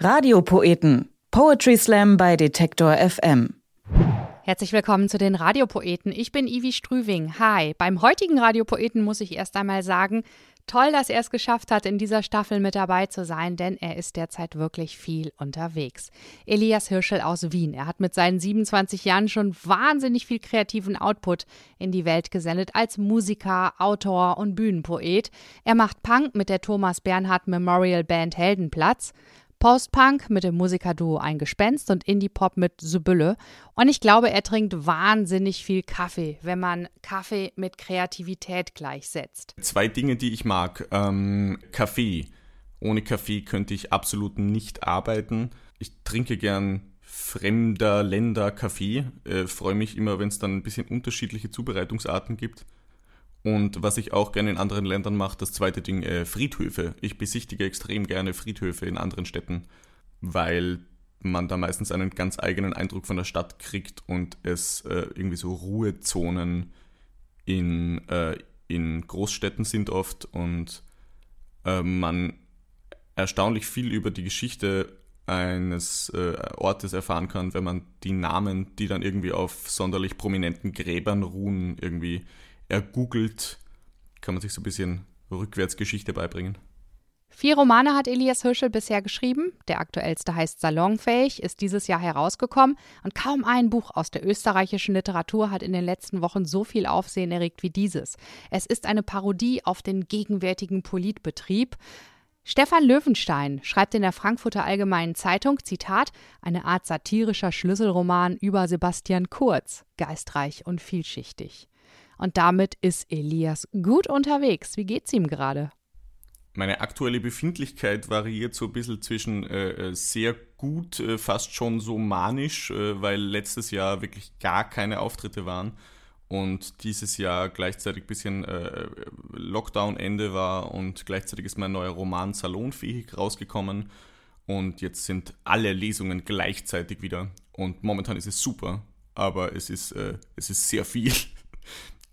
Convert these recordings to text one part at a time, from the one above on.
Radiopoeten. Poetry Slam bei Detektor FM. Herzlich willkommen zu den Radiopoeten. Ich bin Ivi Strüving. Hi. Beim heutigen Radiopoeten muss ich erst einmal sagen, toll, dass er es geschafft hat, in dieser Staffel mit dabei zu sein, denn er ist derzeit wirklich viel unterwegs. Elias Hirschel aus Wien. Er hat mit seinen 27 Jahren schon wahnsinnig viel kreativen Output in die Welt gesendet als Musiker, Autor und Bühnenpoet. Er macht Punk mit der Thomas Bernhard Memorial Band Heldenplatz. Post-Punk mit dem Musikerduo Ein Gespenst und Indie-Pop mit Sibylle. Und ich glaube, er trinkt wahnsinnig viel Kaffee, wenn man Kaffee mit Kreativität gleichsetzt. Zwei Dinge, die ich mag. Ähm, Kaffee. Ohne Kaffee könnte ich absolut nicht arbeiten. Ich trinke gern fremder Länder Kaffee. Äh, Freue mich immer, wenn es dann ein bisschen unterschiedliche Zubereitungsarten gibt. Und was ich auch gerne in anderen Ländern mache, das zweite Ding, äh, Friedhöfe. Ich besichtige extrem gerne Friedhöfe in anderen Städten, weil man da meistens einen ganz eigenen Eindruck von der Stadt kriegt und es äh, irgendwie so Ruhezonen in, äh, in Großstädten sind oft und äh, man erstaunlich viel über die Geschichte eines äh, Ortes erfahren kann, wenn man die Namen, die dann irgendwie auf sonderlich prominenten Gräbern ruhen, irgendwie ergoogelt, kann man sich so ein bisschen Rückwärtsgeschichte beibringen. Vier Romane hat Elias Hirschel bisher geschrieben. Der aktuellste heißt Salonfähig, ist dieses Jahr herausgekommen. Und kaum ein Buch aus der österreichischen Literatur hat in den letzten Wochen so viel Aufsehen erregt wie dieses. Es ist eine Parodie auf den gegenwärtigen Politbetrieb. Stefan Löwenstein schreibt in der Frankfurter Allgemeinen Zeitung, Zitat, eine Art satirischer Schlüsselroman über Sebastian Kurz, geistreich und vielschichtig. Und damit ist Elias gut unterwegs. Wie geht's ihm gerade? Meine aktuelle Befindlichkeit variiert so ein bisschen zwischen äh, äh, sehr gut, äh, fast schon so manisch, äh, weil letztes Jahr wirklich gar keine Auftritte waren und dieses Jahr gleichzeitig ein bisschen äh, Lockdown-Ende war und gleichzeitig ist mein neuer Roman Salonfähig rausgekommen und jetzt sind alle Lesungen gleichzeitig wieder und momentan ist es super, aber es ist, äh, es ist sehr viel.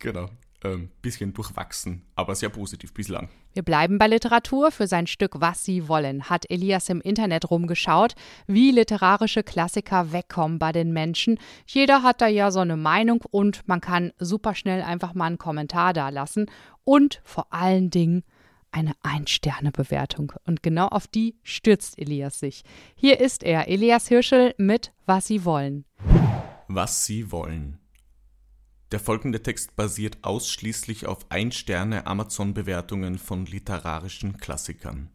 Genau. Ähm, bisschen durchwachsen, aber sehr positiv bislang. Wir bleiben bei Literatur. Für sein Stück Was Sie wollen hat Elias im Internet rumgeschaut, wie literarische Klassiker wegkommen bei den Menschen. Jeder hat da ja so eine Meinung und man kann super schnell einfach mal einen Kommentar da lassen und vor allen Dingen eine Ein-Sterne-Bewertung. Und genau auf die stürzt Elias sich. Hier ist er, Elias Hirschel mit Was Sie wollen. Was Sie wollen. Der folgende Text basiert ausschließlich auf Ein-Sterne-Amazon-Bewertungen von literarischen Klassikern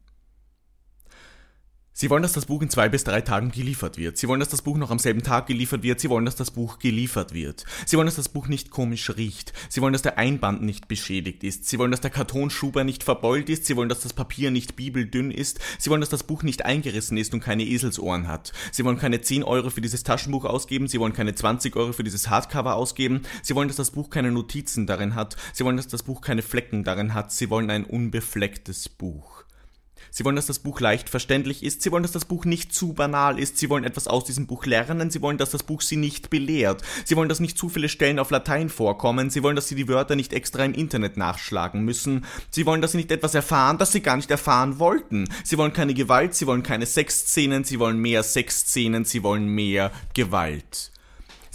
Sie wollen, dass das Buch in zwei bis drei Tagen geliefert wird. Sie wollen, dass das Buch noch am selben Tag geliefert wird. Sie wollen, dass das Buch geliefert wird. Sie wollen, dass das Buch nicht komisch riecht. Sie wollen, dass der Einband nicht beschädigt ist. Sie wollen, dass der Kartonschuber nicht verbeult ist. Sie wollen, dass das Papier nicht bibeldünn ist. Sie wollen, dass das Buch nicht eingerissen ist und keine Eselsohren hat. Sie wollen keine 10 Euro für dieses Taschenbuch ausgeben. Sie wollen keine 20 Euro für dieses Hardcover ausgeben. Sie wollen, dass das Buch keine Notizen darin hat. Sie wollen, dass das Buch keine Flecken darin hat. Sie wollen ein unbeflecktes Buch. Sie wollen, dass das Buch leicht verständlich ist. Sie wollen, dass das Buch nicht zu banal ist. Sie wollen etwas aus diesem Buch lernen. Sie wollen, dass das Buch sie nicht belehrt. Sie wollen, dass nicht zu viele Stellen auf Latein vorkommen. Sie wollen, dass sie die Wörter nicht extra im Internet nachschlagen müssen. Sie wollen, dass sie nicht etwas erfahren, das sie gar nicht erfahren wollten. Sie wollen keine Gewalt. Sie wollen keine Sexszenen. Sie wollen mehr Sexszenen. Sie wollen mehr Gewalt.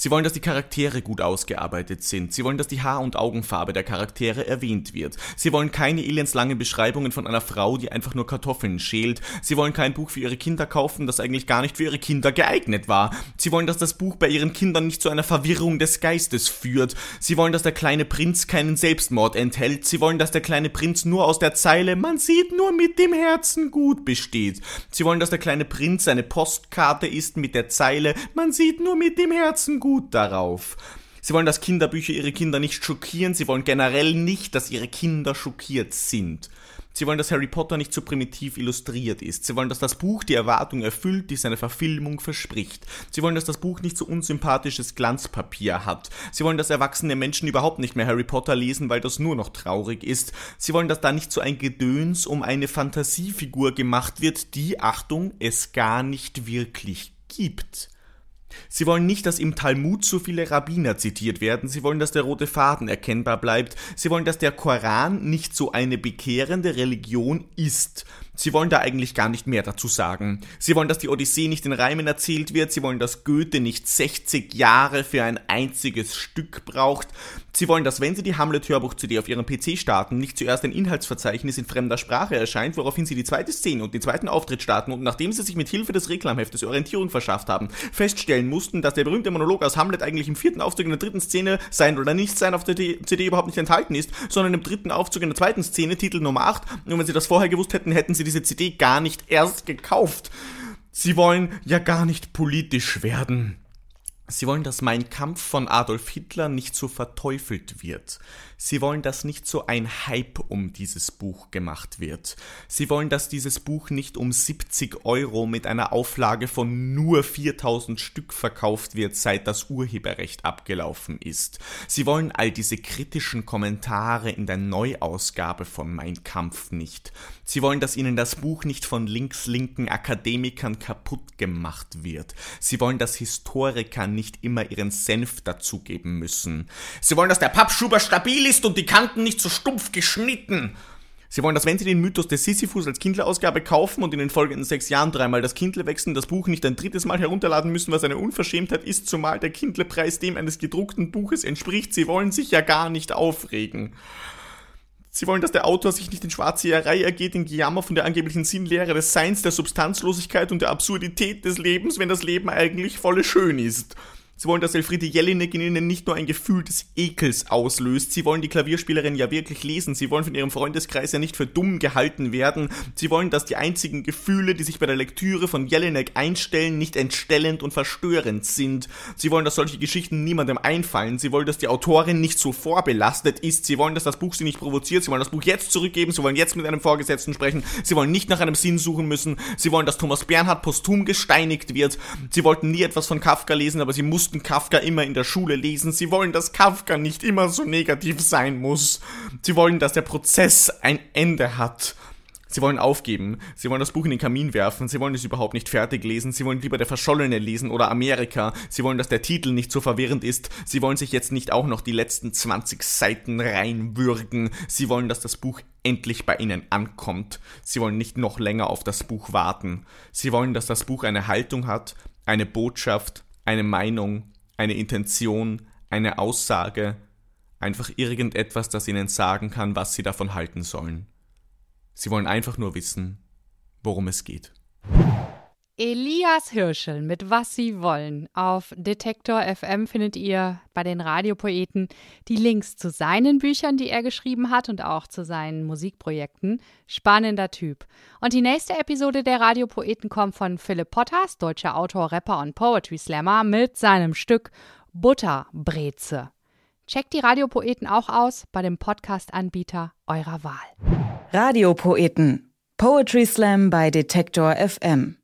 Sie wollen, dass die Charaktere gut ausgearbeitet sind. Sie wollen, dass die Haar- und Augenfarbe der Charaktere erwähnt wird. Sie wollen keine elendslangen Beschreibungen von einer Frau, die einfach nur Kartoffeln schält. Sie wollen kein Buch für ihre Kinder kaufen, das eigentlich gar nicht für ihre Kinder geeignet war. Sie wollen, dass das Buch bei ihren Kindern nicht zu einer Verwirrung des Geistes führt. Sie wollen, dass der kleine Prinz keinen Selbstmord enthält. Sie wollen, dass der kleine Prinz nur aus der Zeile Man sieht nur mit dem Herzen gut besteht. Sie wollen, dass der kleine Prinz eine Postkarte ist mit der Zeile Man sieht nur mit dem Herzen gut gut darauf. Sie wollen, dass Kinderbücher ihre Kinder nicht schockieren. Sie wollen generell nicht, dass ihre Kinder schockiert sind. Sie wollen, dass Harry Potter nicht zu primitiv illustriert ist. Sie wollen, dass das Buch die Erwartung erfüllt, die seine Verfilmung verspricht. Sie wollen, dass das Buch nicht so unsympathisches Glanzpapier hat. Sie wollen, dass erwachsene Menschen überhaupt nicht mehr Harry Potter lesen, weil das nur noch traurig ist. Sie wollen, dass da nicht so ein Gedöns um eine Fantasiefigur gemacht wird, die, Achtung, es gar nicht wirklich gibt. Sie wollen nicht, dass im Talmud so viele Rabbiner zitiert werden, sie wollen, dass der rote Faden erkennbar bleibt, sie wollen, dass der Koran nicht so eine bekehrende Religion ist. Sie wollen da eigentlich gar nicht mehr dazu sagen. Sie wollen, dass die Odyssee nicht in Reimen erzählt wird, sie wollen, dass Goethe nicht 60 Jahre für ein einziges Stück braucht. Sie wollen, dass wenn Sie die Hamlet-Hörbuch-CD auf Ihrem PC starten, nicht zuerst ein Inhaltsverzeichnis in fremder Sprache erscheint, woraufhin Sie die zweite Szene und den zweiten Auftritt starten und nachdem Sie sich mit Hilfe des Reklamheftes Orientierung verschafft haben, feststellen mussten, dass der berühmte Monolog aus Hamlet eigentlich im vierten Aufzug in der dritten Szene sein oder nicht sein auf der CD überhaupt nicht enthalten ist, sondern im dritten Aufzug in der zweiten Szene, Titel Nummer 8. Und wenn Sie das vorher gewusst hätten, hätten Sie diese CD gar nicht erst gekauft. Sie wollen ja gar nicht politisch werden. Sie wollen, dass mein Kampf von Adolf Hitler nicht so verteufelt wird. Sie wollen, dass nicht so ein Hype um dieses Buch gemacht wird. Sie wollen, dass dieses Buch nicht um 70 Euro mit einer Auflage von nur 4000 Stück verkauft wird, seit das Urheberrecht abgelaufen ist. Sie wollen all diese kritischen Kommentare in der Neuausgabe von Mein Kampf nicht. Sie wollen, dass ihnen das Buch nicht von links-linken Akademikern kaputt gemacht wird. Sie wollen, dass Historiker nicht immer ihren Senf dazugeben müssen. Sie wollen, dass der Pappschuber stabil ist und die Kanten nicht so stumpf geschnitten. Sie wollen, dass wenn Sie den Mythos des Sisyphus als Kindle-Ausgabe kaufen und in den folgenden sechs Jahren dreimal das Kindle wechseln, das Buch nicht ein drittes Mal herunterladen müssen, was eine Unverschämtheit ist, zumal der Kindle-Preis dem eines gedruckten Buches entspricht. Sie wollen sich ja gar nicht aufregen. Sie wollen, dass der Autor sich nicht in Schwarzseherei ergeht, in Gejammer von der angeblichen Sinnlehre des Seins, der Substanzlosigkeit und der Absurdität des Lebens, wenn das Leben eigentlich volle schön ist. Sie wollen, dass Elfriede Jelinek in ihnen nicht nur ein Gefühl des Ekels auslöst. Sie wollen die Klavierspielerin ja wirklich lesen. Sie wollen von ihrem Freundeskreis ja nicht für dumm gehalten werden. Sie wollen, dass die einzigen Gefühle, die sich bei der Lektüre von Jelinek einstellen, nicht entstellend und verstörend sind. Sie wollen, dass solche Geschichten niemandem einfallen. Sie wollen, dass die Autorin nicht so vorbelastet ist. Sie wollen, dass das Buch sie nicht provoziert. Sie wollen das Buch jetzt zurückgeben. Sie wollen jetzt mit einem Vorgesetzten sprechen. Sie wollen nicht nach einem Sinn suchen müssen. Sie wollen, dass Thomas Bernhard posthum gesteinigt wird. Sie wollten nie etwas von Kafka lesen, aber sie mussten mussten Kafka immer in der Schule lesen. Sie wollen, dass Kafka nicht immer so negativ sein muss. Sie wollen, dass der Prozess ein Ende hat. Sie wollen aufgeben. Sie wollen das Buch in den Kamin werfen. Sie wollen es überhaupt nicht fertig lesen. Sie wollen lieber der Verschollene lesen oder Amerika. Sie wollen, dass der Titel nicht so verwirrend ist. Sie wollen sich jetzt nicht auch noch die letzten 20 Seiten reinwürgen. Sie wollen, dass das Buch endlich bei ihnen ankommt. Sie wollen nicht noch länger auf das Buch warten. Sie wollen, dass das Buch eine Haltung hat, eine Botschaft, eine Meinung, eine Intention, eine Aussage, einfach irgendetwas, das ihnen sagen kann, was sie davon halten sollen. Sie wollen einfach nur wissen, worum es geht. Elias Hirschel mit Was Sie wollen. Auf Detektor FM findet ihr bei den Radiopoeten die Links zu seinen Büchern, die er geschrieben hat und auch zu seinen Musikprojekten. Spannender Typ. Und die nächste Episode der Radiopoeten kommt von Philipp Potters, deutscher Autor, Rapper und Poetry Slammer, mit seinem Stück Butterbreze. Checkt die Radiopoeten auch aus bei dem Podcast-Anbieter eurer Wahl. Radiopoeten. Poetry Slam bei Detektor FM.